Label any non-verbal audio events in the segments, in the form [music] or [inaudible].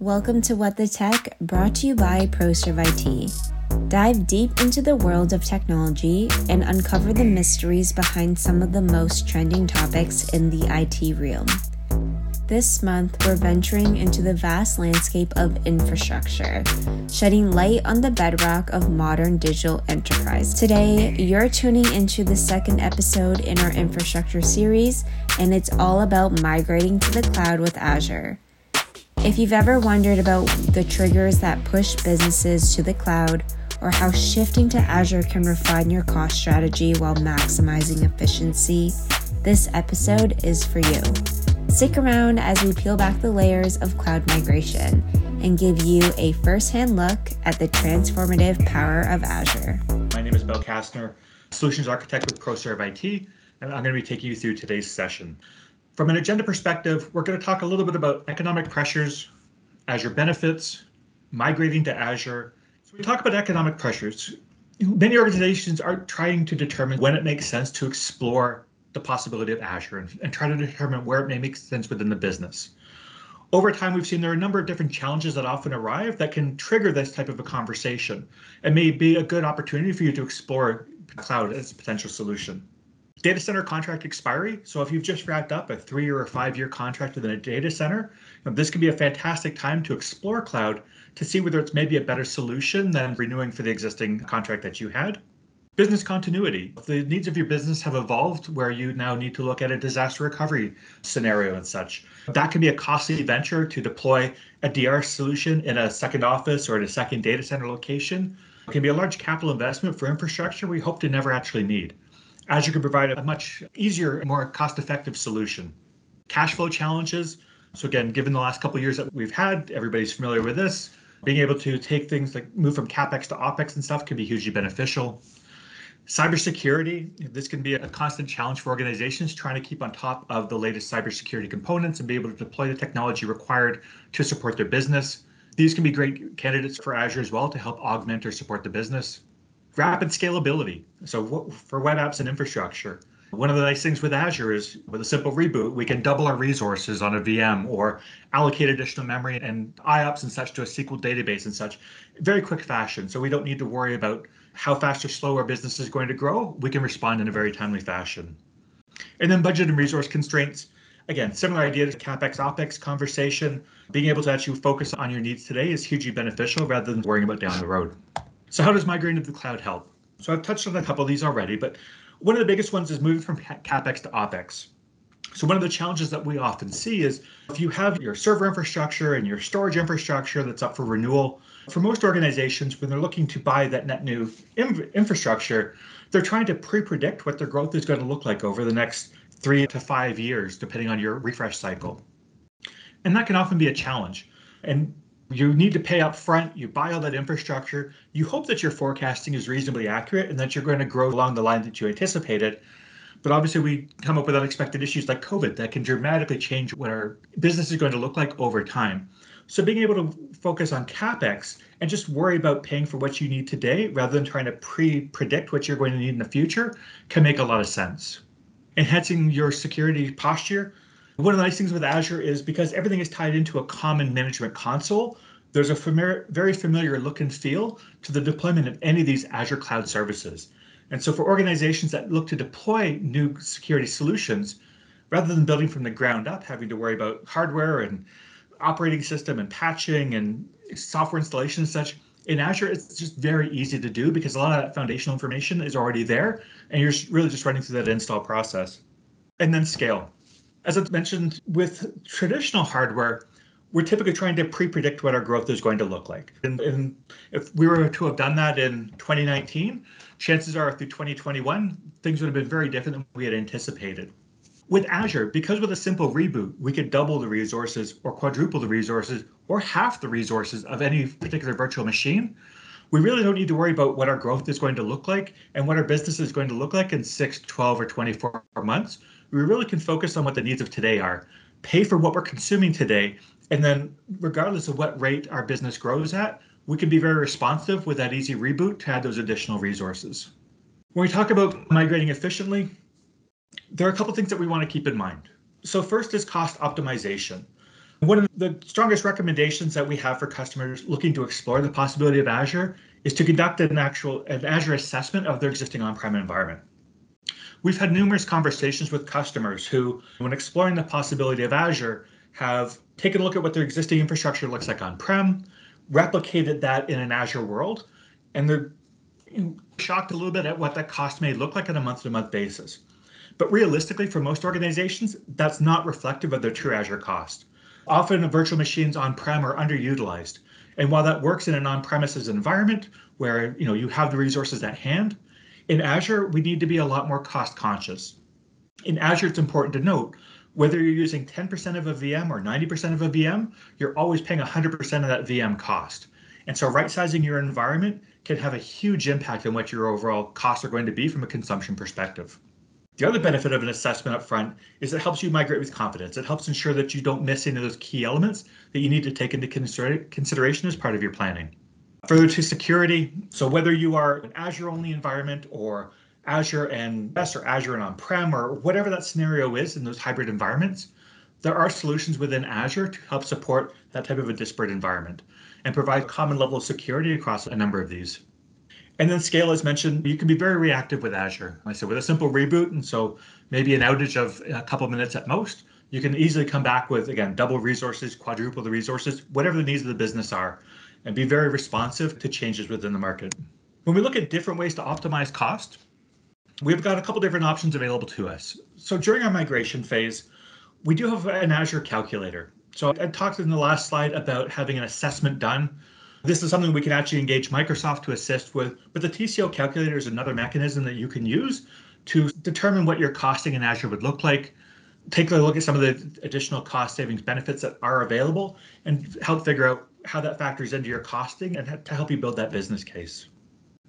Welcome to What the Tech, brought to you by ProServe IT. Dive deep into the world of technology and uncover the mysteries behind some of the most trending topics in the IT realm. This month, we're venturing into the vast landscape of infrastructure, shedding light on the bedrock of modern digital enterprise. Today, you're tuning into the second episode in our infrastructure series, and it's all about migrating to the cloud with Azure. If you've ever wondered about the triggers that push businesses to the cloud, or how shifting to Azure can refine your cost strategy while maximizing efficiency, this episode is for you. Stick around as we peel back the layers of cloud migration and give you a firsthand look at the transformative power of Azure. My name is Bill Kastner, Solutions Architect with ProServe IT, and I'm going to be taking you through today's session. From an agenda perspective, we're going to talk a little bit about economic pressures, Azure benefits, migrating to Azure. So we talk about economic pressures. Many organizations are trying to determine when it makes sense to explore the possibility of Azure and, and try to determine where it may make sense within the business. Over time, we've seen there are a number of different challenges that often arrive that can trigger this type of a conversation. It may be a good opportunity for you to explore cloud as a potential solution. Data center contract expiry. So if you've just wrapped up a three or a five year contract within a data center, this can be a fantastic time to explore cloud to see whether it's maybe a better solution than renewing for the existing contract that you had. Business continuity. The needs of your business have evolved where you now need to look at a disaster recovery scenario and such. That can be a costly venture to deploy a DR solution in a second office or in a second data center location. It can be a large capital investment for infrastructure we hope to never actually need. Azure can provide a much easier, more cost effective solution. Cash flow challenges. So, again, given the last couple years that we've had, everybody's familiar with this. Being able to take things like move from CapEx to OpEx and stuff can be hugely beneficial. Cybersecurity, this can be a constant challenge for organizations trying to keep on top of the latest cybersecurity components and be able to deploy the technology required to support their business. These can be great candidates for Azure as well to help augment or support the business. Rapid scalability. So for web apps and infrastructure, one of the nice things with Azure is with a simple reboot, we can double our resources on a VM or allocate additional memory and IOPS and such to a SQL database and such, very quick fashion. So we don't need to worry about how fast or slow our business is going to grow. We can respond in a very timely fashion. And then budget and resource constraints. Again, similar idea to CapEx, OpEx conversation. Being able to actually focus on your needs today is hugely beneficial rather than worrying about down the road. So how does migrating to the cloud help? So I've touched on a couple of these already, but one of the biggest ones is moving from CapEx to OpEx. So one of the challenges that we often see is if you have your server infrastructure and your storage infrastructure that's up for renewal, for most organizations, when they're looking to buy that net new infrastructure, they're trying to pre-predict what their growth is going to look like over the next three to five years, depending on your refresh cycle. And that can often be a challenge. And you need to pay up front you buy all that infrastructure you hope that your forecasting is reasonably accurate and that you're going to grow along the line that you anticipated. But obviously we come up with unexpected issues like covid that can dramatically change what our business is going to look like over time. So being able to focus on capex and just worry about paying for what you need today rather than trying to pre-predict what you're going to need in the future can make a lot of sense. Enhancing your security posture one of the nice things with Azure is because everything is tied into a common management console, there's a familiar, very familiar look and feel to the deployment of any of these Azure cloud services. And so for organizations that look to deploy new security solutions, rather than building from the ground up, having to worry about hardware and operating system and patching and software installation and such, in Azure, it's just very easy to do because a lot of that foundational information is already there, and you're really just running through that install process. And then scale as I mentioned, with traditional hardware, we're typically trying to pre-predict what our growth is going to look like. And, and, if we were to have done that in 2019, chances are through 2021, things would have been very different than we had anticipated. With Azure, because with a simple reboot, we could double the resources or quadruple the resources or half the resources of any particular virtual machine. We really don't need to worry about what our growth is going to look like and what our business is going to look like in 6, 12, or 24 months we really can focus on what the needs of today are, pay for what we're consuming today, and then regardless of what rate our business grows at, we can be very responsive with that easy reboot to add those additional resources. When we talk about migrating efficiently, there are a couple things that we want to keep in mind. So first is cost optimization. One of the strongest recommendations that we have for customers looking to explore the possibility of Azure is to conduct an actual an Azure assessment of their existing on-prem environment. We've had numerous conversations with customers who, when exploring the possibility of Azure, have taken a look at what their existing infrastructure looks like on-prem, replicated that in an Azure world, and they're shocked a little bit at what that cost may look like on a month-to-month basis. But realistically, for most organizations, that's not reflective of their true Azure cost. Often, virtual machines on-prem are underutilized. And while that works in an on-premises environment where you know you have the resources at hand, in Azure, we need to be a lot more cost conscious. In Azure, it's important to note whether you're using 10% of a VM or 90% of a VM, you're always paying 100% of that VM cost. And so right sizing your environment can have a huge impact on what your overall costs are going to be from a consumption perspective. The other benefit of an assessment up front is it helps you migrate with confidence. It helps ensure that you don't miss any of those key elements that you need to take into consideration as part of your planning. Further to security, so whether you are an Azure only environment or Azure and best or Azure and on-prem or whatever that scenario is in those hybrid environments, there are solutions within Azure to help support that type of a disparate environment and provide common level of security across a number of these. And then scale, as mentioned, you can be very reactive with Azure. Like I said, with a simple reboot, and so maybe an outage of a couple of minutes at most, you can easily come back with, again, double resources, quadruple the resources, whatever the needs of the business are and be very responsive to changes within the market. When we look at different ways to optimize cost, we've got a couple different options available to us. So during our migration phase, we do have an Azure calculator. So I talked in the last slide about having an assessment done. This is something we can actually engage Microsoft to assist with, but the TCO calculator is another mechanism that you can use to determine what your costing in Azure would look like, take a look at some of the additional cost savings benefits that are available, and help figure out how that factors into your costing and to help you build that business case.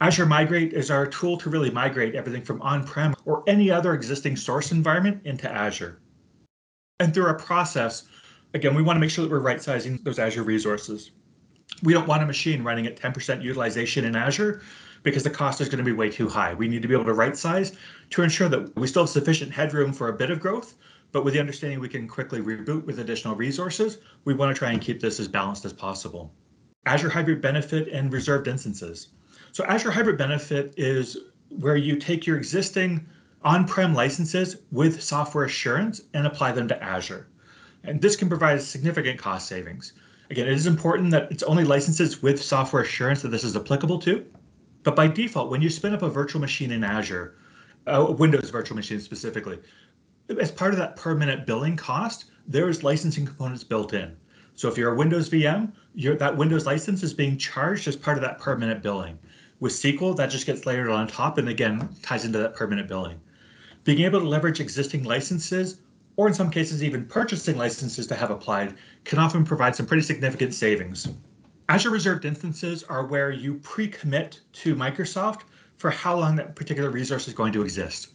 Azure Migrate is our tool to really migrate everything from on-prem or any other existing source environment into Azure. And through our process, again, we want to make sure that we're right sizing those Azure resources. We don't want a machine running at 10% utilization in Azure because the cost is going to be way too high. We need to be able to right size to ensure that we still have sufficient headroom for a bit of growth, but with the understanding we can quickly reboot with additional resources, we want to try and keep this as balanced as possible. Azure Hybrid Benefit and reserved instances. So Azure Hybrid Benefit is where you take your existing on-prem licenses with software assurance and apply them to Azure. And this can provide significant cost savings. Again, it is important that it's only licenses with software assurance that this is applicable to. But by default, when you spin up a virtual machine in Azure, a Windows virtual machine specifically, as part of that per minute billing cost, there is licensing components built in. So if you're a Windows VM, that Windows license is being charged as part of that per minute billing. With SQL, that just gets layered on top and again ties into that per minute billing. Being able to leverage existing licenses, or in some cases even purchasing licenses to have applied, can often provide some pretty significant savings. Azure Reserved Instances are where you pre-commit to Microsoft for how long that particular resource is going to exist.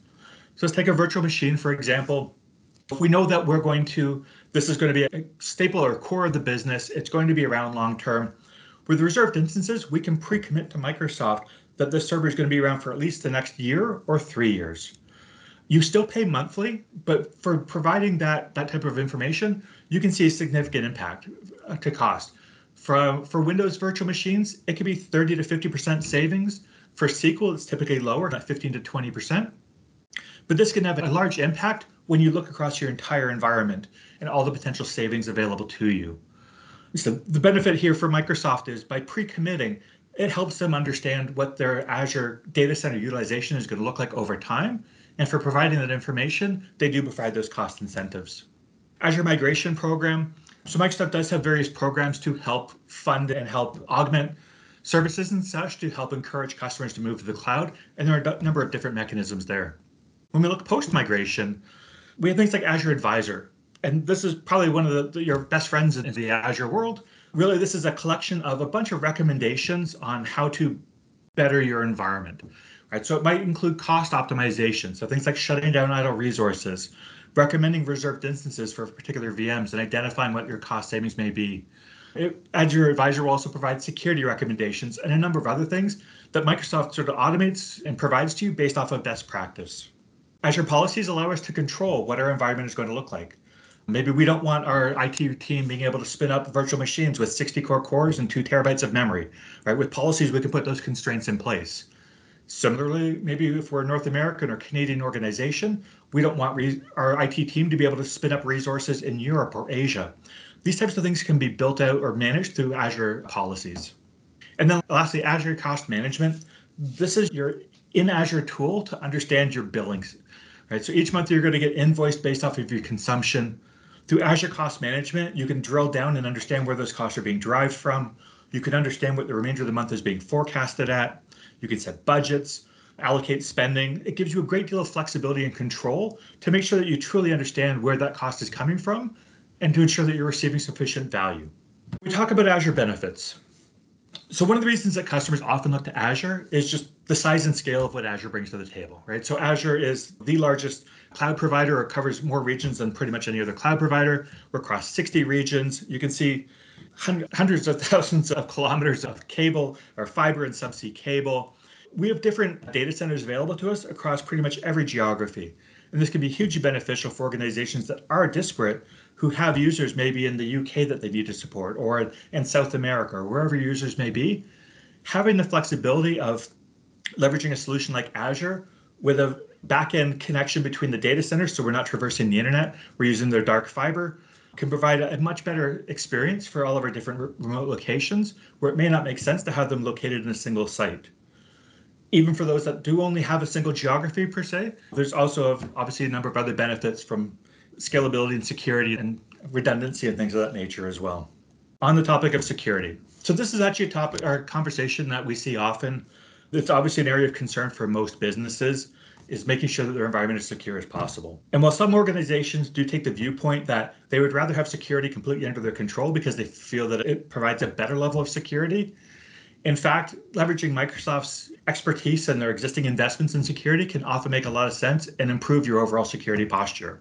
So let's take a virtual machine, for example. We know that we're going to, this is going to be a staple or core of the business, it's going to be around long term. With reserved instances, we can pre-commit to Microsoft that this server is going to be around for at least the next year or three years. You still pay monthly, but for providing that that type of information, you can see a significant impact uh, to cost. For, for Windows virtual machines, it could be 30 to 50% savings. For SQL, it's typically lower, about 15 to 20%. But this can have a large impact when you look across your entire environment and all the potential savings available to you. So the benefit here for Microsoft is by pre-committing, it helps them understand what their Azure data center utilization is going to look like over time. And for providing that information, they do provide those cost incentives. Azure Migration Program. So Microsoft does have various programs to help fund and help augment services and such to help encourage customers to move to the cloud. And there are a number of different mechanisms there. When we look post migration, we have things like Azure Advisor. And this is probably one of the, your best friends in the Azure world. Really, this is a collection of a bunch of recommendations on how to better your environment. Right? So it might include cost optimization. So things like shutting down idle resources, recommending reserved instances for particular VMs, and identifying what your cost savings may be. It, Azure Advisor will also provide security recommendations and a number of other things that Microsoft sort of automates and provides to you based off of best practice. Azure policies allow us to control what our environment is going to look like. Maybe we don't want our IT team being able to spin up virtual machines with 60 core cores and two terabytes of memory, right? With policies, we can put those constraints in place. Similarly, maybe if we're a North American or Canadian organization, we don't want our IT team to be able to spin up resources in Europe or Asia. These types of things can be built out or managed through Azure policies. And then lastly, Azure Cost Management. This is your in Azure tool to understand your billings. Right. So each month you're going to get invoiced based off of your consumption. Through Azure Cost Management, you can drill down and understand where those costs are being derived from. You can understand what the remainder of the month is being forecasted at. You can set budgets, allocate spending. It gives you a great deal of flexibility and control to make sure that you truly understand where that cost is coming from and to ensure that you're receiving sufficient value. We talk about Azure benefits. So one of the reasons that customers often look to Azure is just the size and scale of what Azure brings to the table, right? So Azure is the largest cloud provider or covers more regions than pretty much any other cloud provider. We're across 60 regions. You can see hundreds of [laughs] thousands of kilometers of cable or fiber and subsea cable. We have different data centers available to us across pretty much every geography. And this can be hugely beneficial for organizations that are disparate who have users maybe in the UK that they need to support or in South America or wherever users may be. Having the flexibility of leveraging a solution like Azure with a backend connection between the data centers so we're not traversing the internet, we're using their dark fiber can provide a much better experience for all of our different remote locations where it may not make sense to have them located in a single site even for those that do only have a single geography per se, there's also obviously a number of other benefits from scalability and security and redundancy and things of that nature as well. On the topic of security. So this is actually a topic or conversation that we see often. It's obviously an area of concern for most businesses is making sure that their environment is secure as possible. And while some organizations do take the viewpoint that they would rather have security completely under their control because they feel that it provides a better level of security, in fact, leveraging Microsoft's expertise and their existing investments in security can often make a lot of sense and improve your overall security posture.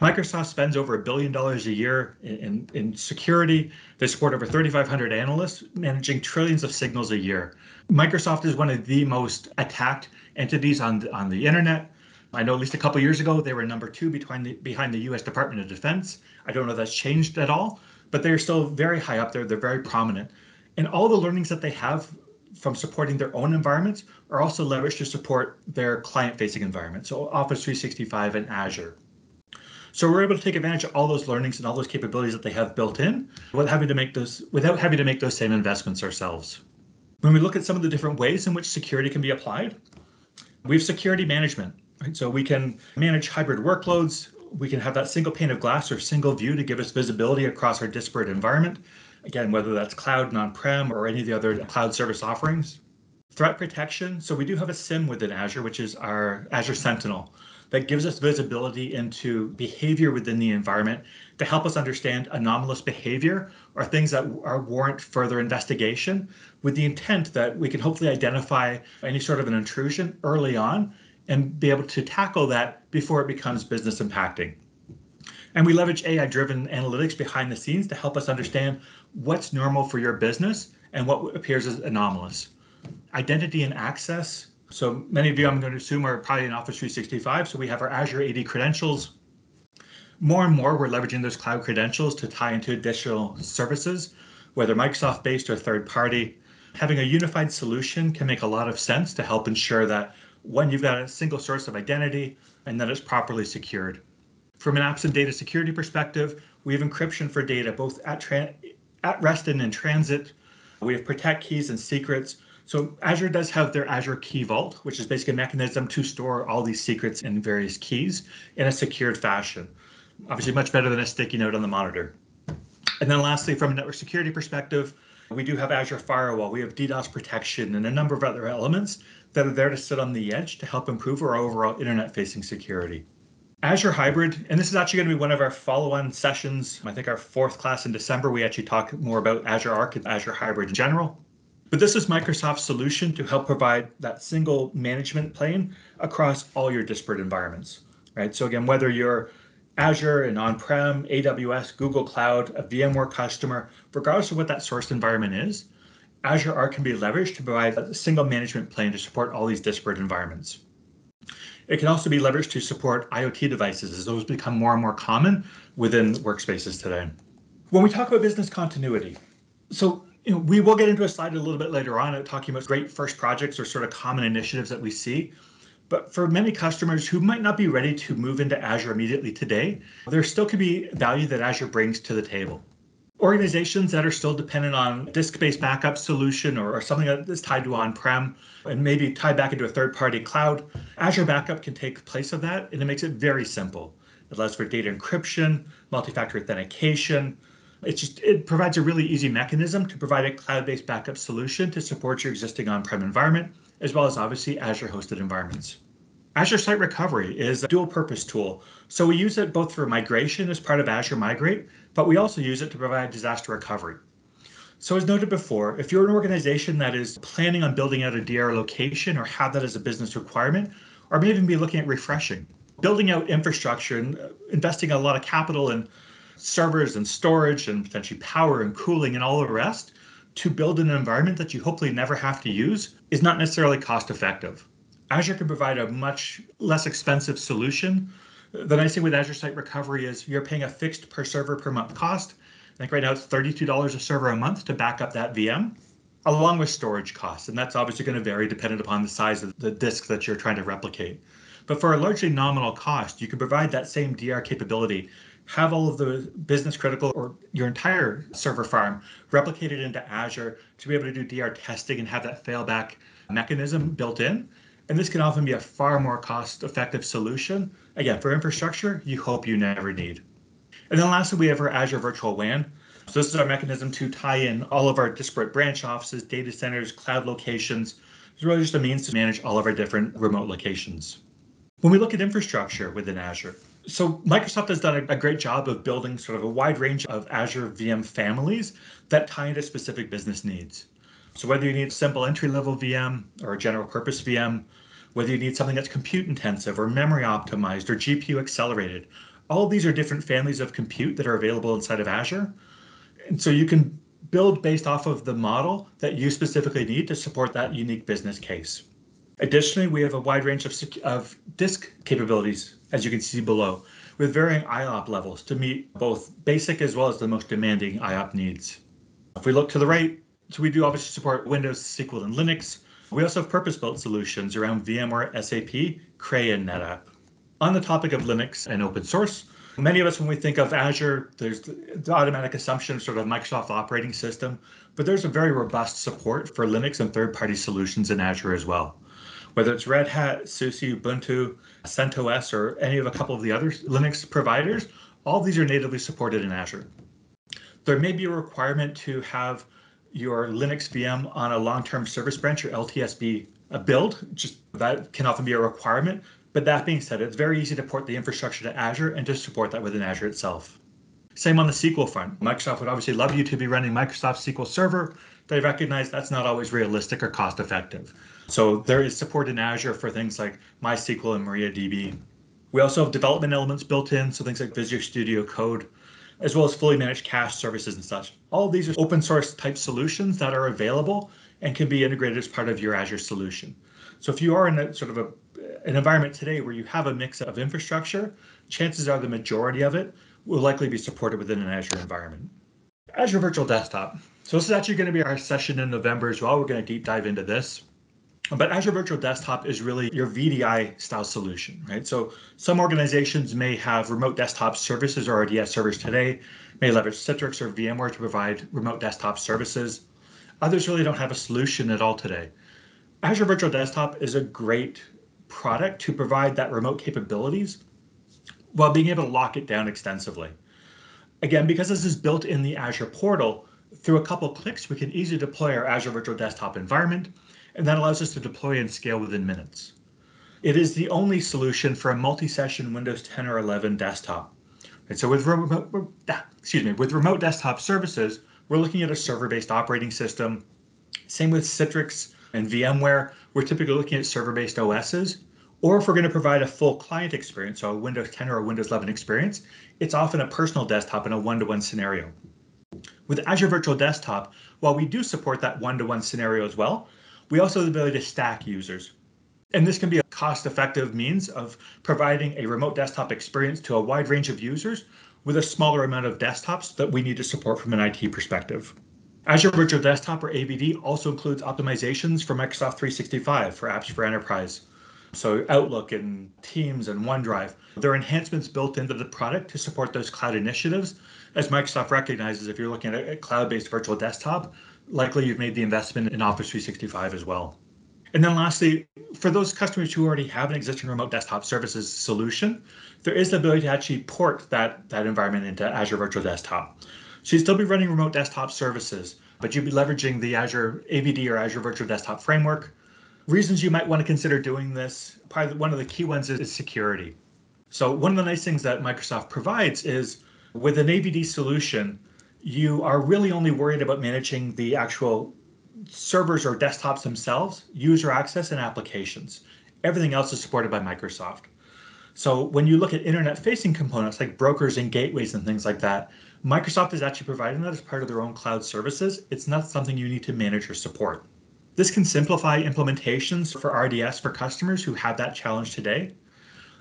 Microsoft spends over a billion dollars a year in, in, in, security. They support over 3,500 analysts, managing trillions of signals a year. Microsoft is one of the most attacked entities on, on the internet. I know at least a couple years ago they were number two behind the, behind the U.S. Department of Defense. I don't know if that's changed at all, but they're still very high up there. They're very prominent. And all the learnings that they have from supporting their own environments are also leveraged to support their client-facing environment. So Office 365 and Azure. So we're able to take advantage of all those learnings and all those capabilities that they have built in without having to make those without having to make those same investments ourselves. When we look at some of the different ways in which security can be applied, we have security management. Right? So we can manage hybrid workloads. We can have that single pane of glass or single view to give us visibility across our disparate environment. Again, whether that's cloud, non prem, or any of the other cloud service offerings. Threat protection. So we do have a SIEM within Azure, which is our Azure Sentinel, that gives us visibility into behavior within the environment to help us understand anomalous behavior or things that are warrant further investigation with the intent that we can hopefully identify any sort of an intrusion early on and be able to tackle that before it becomes business impacting. And we leverage AI driven analytics behind the scenes to help us understand what's normal for your business and what appears as anomalous. Identity and access. So many of you, I'm going to assume, are probably in Office 365. So we have our Azure AD credentials. More and more, we're leveraging those cloud credentials to tie into additional services, whether Microsoft based or third party. Having a unified solution can make a lot of sense to help ensure that when you've got a single source of identity and that it's properly secured. From an apps and data security perspective, we have encryption for data both at, at rest and in transit. We have protect keys and secrets. So Azure does have their Azure Key Vault, which is basically a mechanism to store all these secrets and various keys in a secured fashion. Obviously, much better than a sticky note on the monitor. And then lastly, from a network security perspective, we do have Azure Firewall, we have DDoS protection, and a number of other elements that are there to sit on the edge to help improve our overall internet facing security. Azure Hybrid, and this is actually going to be one of our follow-on sessions. I think our fourth class in December, we actually talk more about Azure Arc and Azure Hybrid in general. But this is Microsoft's solution to help provide that single management plane across all your disparate environments, right? So again, whether you're Azure and on-prem, AWS, Google Cloud, a VMware customer, regardless of what that source environment is, Azure Arc can be leveraged to provide a single management plane to support all these disparate environments. It can also be leveraged to support IoT devices as those become more and more common within workspaces today. When we talk about business continuity, so you know, we will get into a slide a little bit later on uh, talking about great first projects or sort of common initiatives that we see. But for many customers who might not be ready to move into Azure immediately today, there still could be value that Azure brings to the table. Organizations that are still dependent on disk-based backup solution or, or something that is tied to on-prem and maybe tied back into a third-party cloud, Azure Backup can take place of that and it makes it very simple. It allows for data encryption, multi-factor authentication, it just it provides a really easy mechanism to provide a cloud-based backup solution to support your existing on-prem environment, as well as obviously Azure hosted environments. Azure Site Recovery is a dual purpose tool. So we use it both for migration as part of Azure Migrate, but we also use it to provide disaster recovery. So as noted before, if you're an organization that is planning on building out a DR location or have that as a business requirement, or may even be looking at refreshing, building out infrastructure and uh, investing a lot of capital in servers and storage and potentially power and cooling and all the rest to build an environment that you hopefully never have to use is not necessarily cost effective. Azure can provide a much less expensive solution. The nice thing with Azure Site Recovery is you're paying a fixed per server per month cost. I think right now it's $32 a server a month to back up that VM, along with storage costs. And that's obviously going to vary dependent upon the size of the disk that you're trying to replicate. But for a largely nominal cost, you can provide that same DR capability have all of the business critical or your entire server farm replicated into Azure to be able to do DR testing and have that failback mechanism built in. And this can often be a far more cost effective solution. Again, for infrastructure, you hope you never need. And then lastly, we have our Azure Virtual WAN. So this is our mechanism to tie in all of our disparate branch offices, data centers, cloud locations. It's really just a means to manage all of our different remote locations. When we look at infrastructure within Azure, so Microsoft has done a, a, great job of building sort of a wide range of Azure VM families that tie into specific business needs. So whether you need a simple entry-level VM or a general purpose VM, whether you need something that's compute intensive or memory optimized or GPU accelerated, all these are different families of compute that are available inside of Azure. And so you can build based off of the model that you specifically need to support that unique business case. Additionally, we have a wide range of, of disk capabilities, as you can see below, with varying IOP levels to meet both basic as well as the most demanding IOP needs. If we look to the right, so we do obviously support Windows, SQL, and Linux. We also have purpose-built solutions around VMware, SAP, Cray, and NetApp. On the topic of Linux and open source, many of us, when we think of Azure, there's the automatic assumption of sort of Microsoft operating system, but there's a very robust support for Linux and third-party solutions in Azure as well whether it's Red Hat, SUSE, Ubuntu, CentOS, or any of a couple of the other Linux providers, all these are natively supported in Azure. There may be a requirement to have your Linux VM on a long-term service branch or LTSB a uh, build, just that can often be a requirement. But that being said, it's very easy to port the infrastructure to Azure and to support that within Azure itself. Same on the SQL front. Microsoft would obviously love you to be running Microsoft SQL Server. They recognize that's not always realistic or cost effective. So there is support in Azure for things like MySQL and MariaDB. We also have development elements built in, so things like Visual Studio Code, as well as fully managed cache services and such. All of these are open source type solutions that are available and can be integrated as part of your Azure solution. So if you are in a sort of a, an environment today where you have a mix of infrastructure, chances are the majority of it will likely be supported within an Azure environment. Azure Virtual Desktop. So this is actually going to be our session in November as well. We're going to deep dive into this. But Azure Virtual Desktop is really your VDI style solution, right? So some organizations may have remote desktop services or RDS servers today, may leverage Citrix or VMware to provide remote desktop services. Others really don't have a solution at all today. Azure Virtual Desktop is a great product to provide that remote capabilities while being able to lock it down extensively. Again, because this is built in the Azure portal, through a couple clicks, we can easily deploy our Azure Virtual Desktop environment and that allows us to deploy and scale within minutes. It is the only solution for a multi-session Windows 10 or 11 desktop. And so with remote, ah, excuse me, with remote desktop services, we're looking at a server-based operating system. Same with Citrix and VMware, we're typically looking at server-based OSs. Or if we're going to provide a full client experience, so a Windows 10 or a Windows 11 experience, it's often a personal desktop in a one-to-one scenario. With Azure Virtual Desktop, while we do support that one-to-one scenario as well, we also have the ability to stack users. And this can be a cost effective means of providing a remote desktop experience to a wide range of users with a smaller amount of desktops that we need to support from an IT perspective. Azure Virtual Desktop or AVD also includes optimizations for Microsoft 365 for apps for enterprise. So Outlook and Teams and OneDrive. There are enhancements built into the product to support those cloud initiatives. As Microsoft recognizes, if you're looking at a cloud-based virtual desktop, likely you've made the investment in Office 365 as well. And then lastly, for those customers who already have an existing remote desktop services solution, there is the ability to actually port that, that environment into Azure Virtual Desktop. So you'd still be running remote desktop services, but you'd be leveraging the Azure AVD or Azure Virtual Desktop framework. Reasons you might want to consider doing this, probably one of the key ones is, security. So one of the nice things that Microsoft provides is with an AVD solution, you are really only worried about managing the actual servers or desktops themselves, user access, and applications. Everything else is supported by Microsoft. So when you look at internet facing components like brokers and gateways and things like that, Microsoft is actually providing that as part of their own cloud services. It's not something you need to manage or support. This can simplify implementations for RDS for customers who have that challenge today.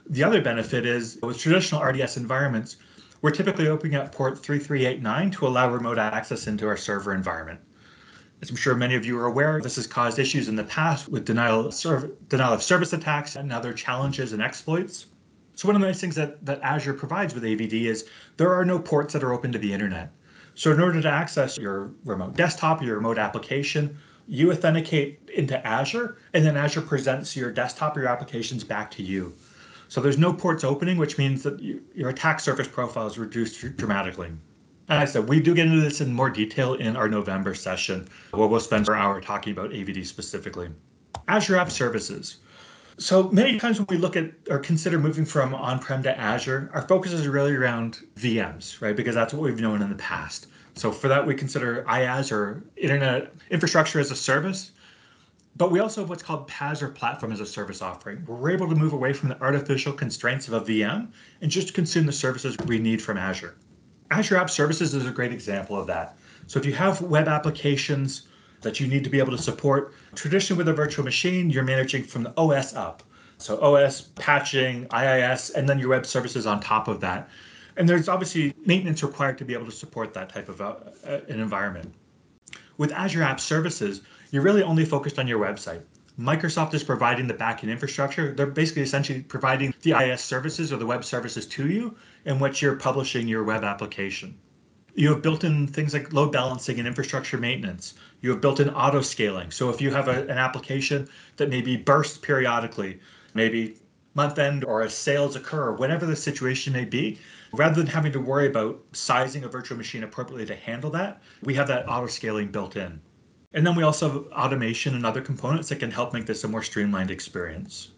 The other benefit is with traditional RDS environments, we're typically opening up port 3389 to allow remote access into our server environment. As I'm sure many of you are aware, this has caused issues in the past with denial of, denial of service attacks and other challenges and exploits. So one of the nice things that, that Azure provides with AVD is there are no ports that are open to the internet. So in order to access your remote desktop, your remote application, you authenticate into Azure, and then Azure presents your desktop or your applications back to you. So there's no ports opening, which means that you, your attack surface profile is reduced dramatically. And I said, we do get into this in more detail in our November session, where we'll spend an hour talking about AVD specifically. Azure App Services. So many times when we look at or consider moving from on-prem to Azure, our focus is really around VMs, right? Because that's what we've known in the past. So for that, we consider IaaS or Internet Infrastructure as a Service. But we also have what's called PaaS or Platform as a Service offering. We're able to move away from the artificial constraints of a VM and just consume the services we need from Azure. Azure App Services is a great example of that. So if you have web applications that you need to be able to support, traditionally with a virtual machine, you're managing from the OS up. So OS, patching, IIS, and then your web services on top of that. And there's obviously maintenance required to be able to support that type of uh, uh an environment. With Azure App Services, you're really only focused on your website. Microsoft is providing the backend infrastructure. They're basically essentially providing the IIS services or the web services to you in which you're publishing your web application. You have built in things like load balancing and infrastructure maintenance. You have built in auto scaling. So if you have a, an application that maybe bursts periodically, maybe month end or as sales occur, whatever the situation may be, rather than having to worry about sizing a virtual machine appropriately to handle that, we have that auto scaling built in. And then we also have automation and other components that can help make this a more streamlined experience.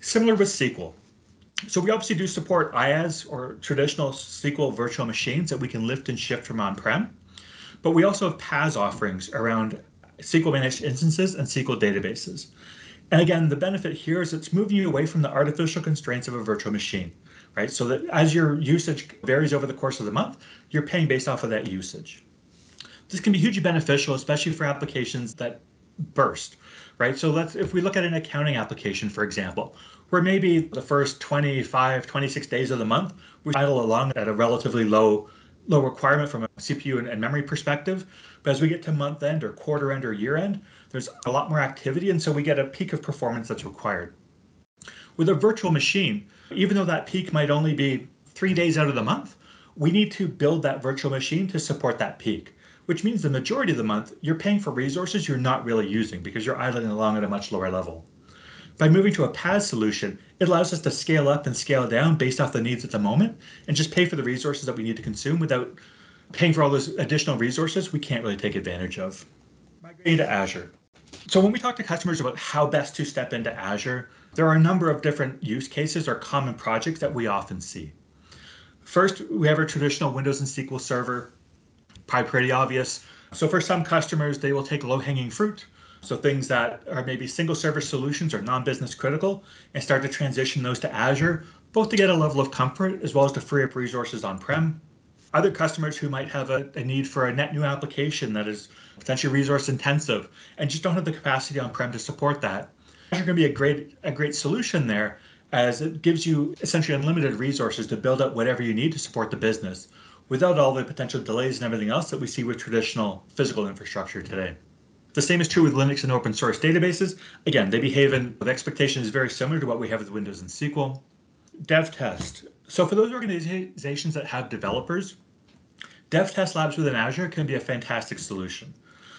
Similar with SQL. So we obviously do support IaaS or traditional SQL virtual machines that we can lift and shift from on-prem, but we also have PaaS offerings around SQL managed instances and SQL databases. And again, the benefit here is it's moving you away from the artificial constraints of a virtual machine, right? So that as your usage varies over the course of the month, you're paying based off of that usage. This can be hugely beneficial, especially for applications that burst, right? So let's, if we look at an accounting application, for example, where maybe the first 25, 26 days of the month, we idle along at a relatively low, low requirement from a CPU and, and memory perspective. But as we get to month end or quarter end or year end, there's a lot more activity. And so we get a peak of performance that's required. With a virtual machine, even though that peak might only be three days out of the month, we need to build that virtual machine to support that peak which means the majority of the month you're paying for resources you're not really using because you're idling along at a much lower level. By moving to a PaaS solution, it allows us to scale up and scale down based off the needs at the moment and just pay for the resources that we need to consume without paying for all those additional resources we can't really take advantage of. Migrating to Azure. So when we talk to customers about how best to step into Azure, there are a number of different use cases or common projects that we often see. First, we have our traditional Windows and SQL Server probably pretty obvious. So for some customers, they will take low hanging fruit. So things that are maybe single service solutions or non-business critical and start to transition those to Azure, both to get a level of comfort as well as to free up resources on-prem. Other customers who might have a, a need for a net new application that is potentially resource intensive and just don't have the capacity on-prem to support that, Azure can be a great a great solution there as it gives you essentially unlimited resources to build up whatever you need to support the business without all the potential delays and everything else that we see with traditional physical infrastructure today. The same is true with Linux and open source databases. Again, they behave in with expectations very similar to what we have with Windows and SQL. Dev test. So for those organizations that have developers, Dev test labs within Azure can be a fantastic solution.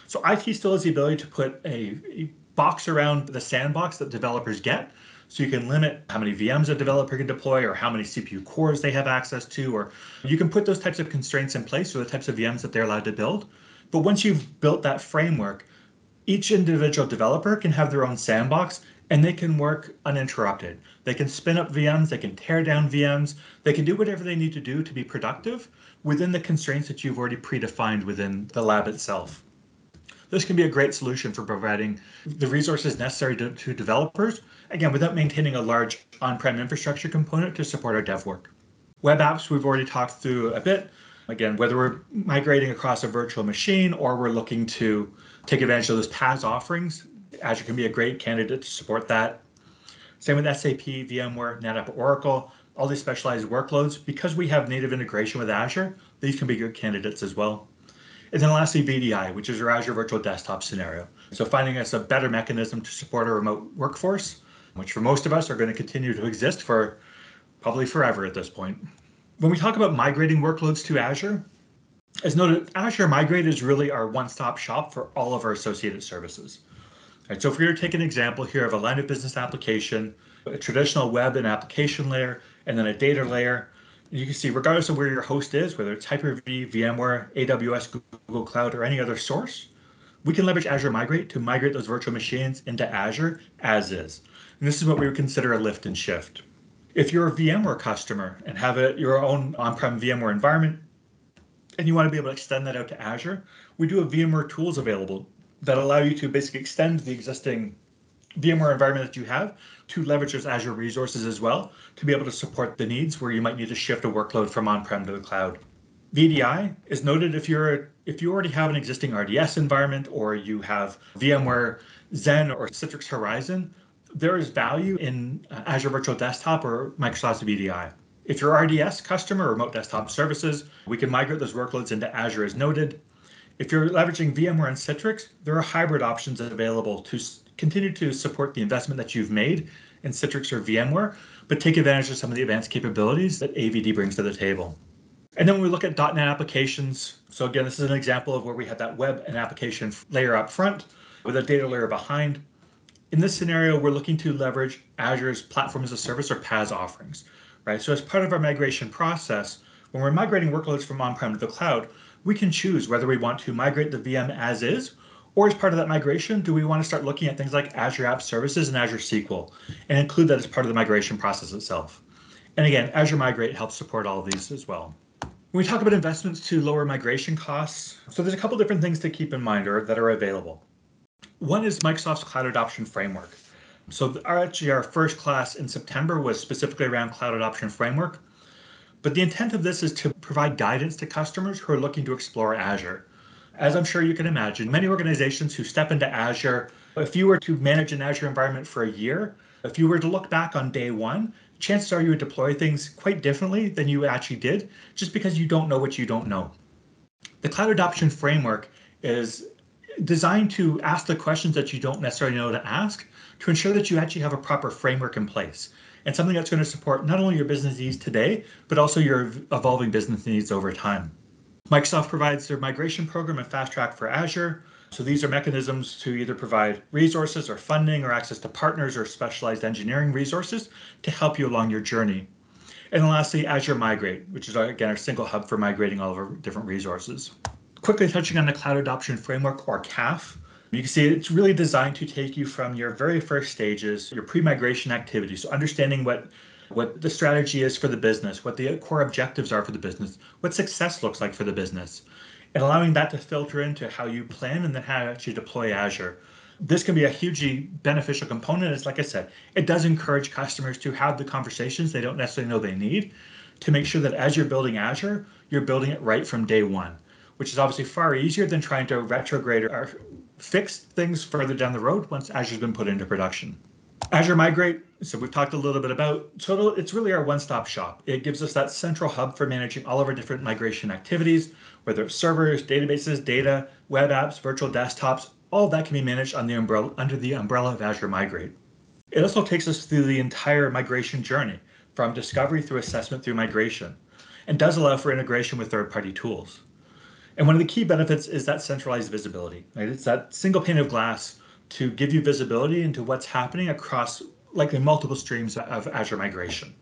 So IT still has the ability to put a, a box around the sandbox that developers get so you can limit how many VMs a developer can deploy or how many CPU cores they have access to, or you can put those types of constraints in place for the types of VMs that they're allowed to build. But once you've built that framework, each individual developer can have their own sandbox and they can work uninterrupted. They can spin up VMs, they can tear down VMs, they can do whatever they need to do to be productive within the constraints that you've already predefined within the lab itself. This can be a great solution for providing the resources necessary to, to developers, again, without maintaining a large on-prem infrastructure component to support our dev work. Web apps, we've already talked through a bit. Again, whether we're migrating across a virtual machine or we're looking to take advantage of those PaaS offerings, Azure can be a great candidate to support that. Same with SAP, VMware, NetApp, Oracle, all these specialized workloads. Because we have native integration with Azure, these can be good candidates as well. And then lastly, VDI, which is your Azure Virtual Desktop scenario. So finding us a better mechanism to support a remote workforce, which for most of us are going to continue to exist for probably forever at this point. When we talk about migrating workloads to Azure, as noted, Azure Migrate is really our one-stop shop for all of our associated services. Right, so if we were to take an example here of a line of business application, a traditional web and application layer, and then a data layer, you can see regardless of where your host is, whether it's Hyper-V, VMware, AWS, Google Cloud, or any other source, we can leverage Azure Migrate to migrate those virtual machines into Azure as is. And this is what we would consider a lift and shift. If you're a VMware customer and have a, your own on-prem VMware environment, and you want to be able to extend that out to Azure, we do have VMware tools available that allow you to basically extend the existing VMware environment that you have to leverage those Azure resources as well to be able to support the needs where you might need to shift a workload from on-prem to the cloud. VDI is noted if you're if you already have an existing RDS environment or you have VMware Xen or Citrix Horizon, there is value in uh, Azure Virtual Desktop or Microsoft's VDI. If you're RDS customer, remote desktop services, we can migrate those workloads into Azure as noted. If you're leveraging VMware and Citrix, there are hybrid options available to continue to support the investment that you've made in Citrix or VMware, but take advantage of some of the advanced capabilities that AVD brings to the table. And then when we look at .NET applications, so again, this is an example of where we have that web and application layer up front with a data layer behind. In this scenario, we're looking to leverage Azure's Platform as a Service or PaaS offerings, right? So as part of our migration process, when we're migrating workloads from on-prem to the cloud, we can choose whether we want to migrate the VM as is or as part of that migration, do we want to start looking at things like Azure App Services and Azure SQL and include that as part of the migration process itself? And again, Azure Migrate helps support all of these as well. When we talk about investments to lower migration costs, so there's a couple different things to keep in mind or that are available. One is Microsoft's Cloud Adoption Framework. So our, actually our first class in September was specifically around Cloud Adoption Framework. But the intent of this is to provide guidance to customers who are looking to explore Azure. As I'm sure you can imagine, many organizations who step into Azure, if you were to manage an Azure environment for a year, if you were to look back on day one, chances are you would deploy things quite differently than you actually did, just because you don't know what you don't know. The Cloud Adoption Framework is designed to ask the questions that you don't necessarily know to ask to ensure that you actually have a proper framework in place and something that's going to support not only your business needs today, but also your evolving business needs over time. Microsoft provides their migration program and fast track for Azure. So these are mechanisms to either provide resources or funding or access to partners or specialized engineering resources to help you along your journey. And lastly, Azure Migrate, which is again our single hub for migrating all of our different resources. Quickly touching on the Cloud Adoption Framework or CAF. You can see it's really designed to take you from your very first stages, your pre-migration activities, so understanding what what the strategy is for the business, what the core objectives are for the business, what success looks like for the business, and allowing that to filter into how you plan and then how you deploy Azure. This can be a hugely beneficial component. It's like I said, it does encourage customers to have the conversations they don't necessarily know they need to make sure that as you're building Azure, you're building it right from day one, which is obviously far easier than trying to retrograde or fix things further down the road once Azure's been put into production. Azure Migrate, so we've talked a little bit about, total. it's really our one-stop shop. It gives us that central hub for managing all of our different migration activities, whether it's servers, databases, data, web apps, virtual desktops, all that can be managed the umbrella, under the umbrella of Azure Migrate. It also takes us through the entire migration journey, from discovery through assessment through migration, and does allow for integration with third-party tools. And one of the key benefits is that centralized visibility. Right? It's that single pane of glass to give you visibility into what's happening across likely multiple streams of Azure migration.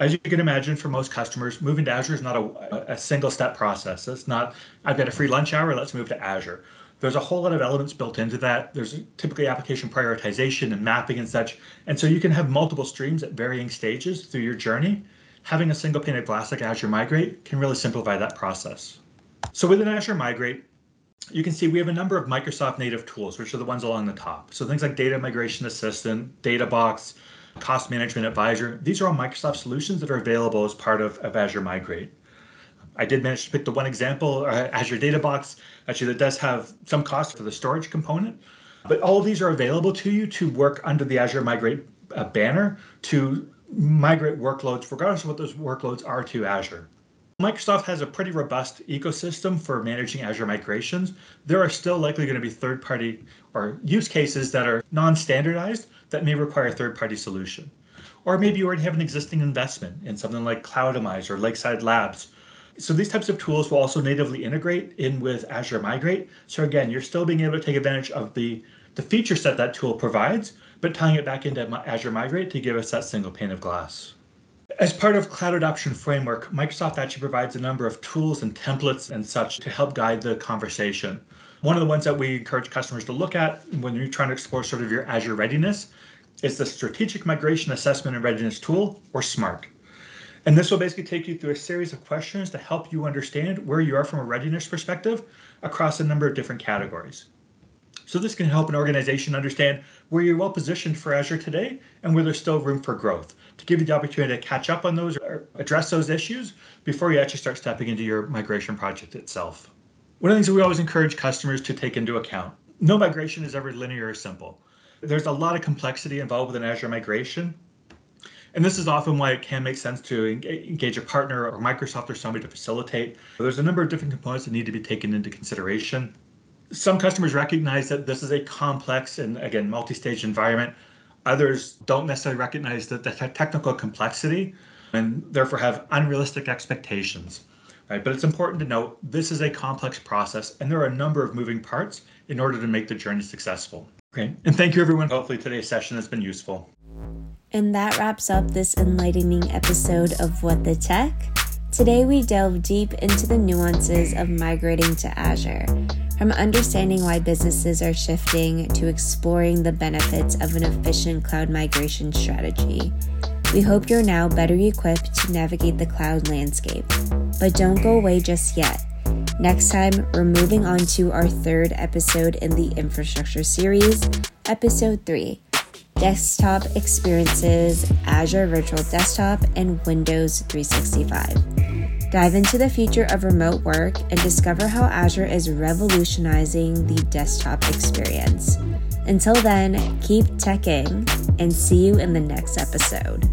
As you can imagine, for most customers, moving to Azure is not a, a single step process. It's not, I've got a free lunch hour, let's move to Azure. There's a whole lot of elements built into that. There's typically application prioritization and mapping and such. And so you can have multiple streams at varying stages through your journey. Having a single pane of glass like Azure Migrate can really simplify that process. So within Azure Migrate, you can see we have a number of Microsoft native tools, which are the ones along the top. So things like Data Migration Assistant, DataBox, Cost Management Advisor. These are all Microsoft solutions that are available as part of, of Azure Migrate. I did manage to pick the one example, uh, Azure DataBox, actually that does have some cost for the storage component. But all of these are available to you to work under the Azure Migrate uh, banner to migrate workloads, regardless of what those workloads are, to Azure. Microsoft has a pretty robust ecosystem for managing Azure migrations. There are still likely going to be third party or use cases that are non standardized that may require a third party solution. Or maybe you already have an existing investment in something like Cloudamize or Lakeside Labs. So these types of tools will also natively integrate in with Azure Migrate. So again, you're still being able to take advantage of the, the feature set that tool provides, but tying it back into Azure Migrate to give us that single pane of glass. As part of Cloud Adoption Framework, Microsoft actually provides a number of tools and templates and such to help guide the conversation. One of the ones that we encourage customers to look at when you're trying to explore sort of your Azure readiness is the Strategic Migration Assessment and Readiness Tool, or SMART. And this will basically take you through a series of questions to help you understand where you are from a readiness perspective across a number of different categories. So this can help an organization understand where you're well positioned for Azure today and where there's still room for growth to give you the opportunity to catch up on those or address those issues before you actually start stepping into your migration project itself. One of the things that we always encourage customers to take into account no migration is ever linear or simple. There's a lot of complexity involved with an Azure migration. And this is often why it can make sense to engage a partner or Microsoft or somebody to facilitate. There's a number of different components that need to be taken into consideration. Some customers recognize that this is a complex and, again, multi stage environment Others don't necessarily recognize the, the technical complexity and therefore have unrealistic expectations. Right? But it's important to note this is a complex process and there are a number of moving parts in order to make the journey successful. Okay. And thank you everyone. Hopefully today's session has been useful. And that wraps up this enlightening episode of What the Tech. Today we delve deep into the nuances of migrating to Azure from understanding why businesses are shifting to exploring the benefits of an efficient cloud migration strategy. We hope you're now better equipped to navigate the cloud landscape. But don't go away just yet. Next time, we're moving on to our third episode in the infrastructure series, episode 3 Desktop Experiences, Azure Virtual Desktop, and Windows 365. Dive into the future of remote work and discover how Azure is revolutionizing the desktop experience. Until then, keep teching and see you in the next episode.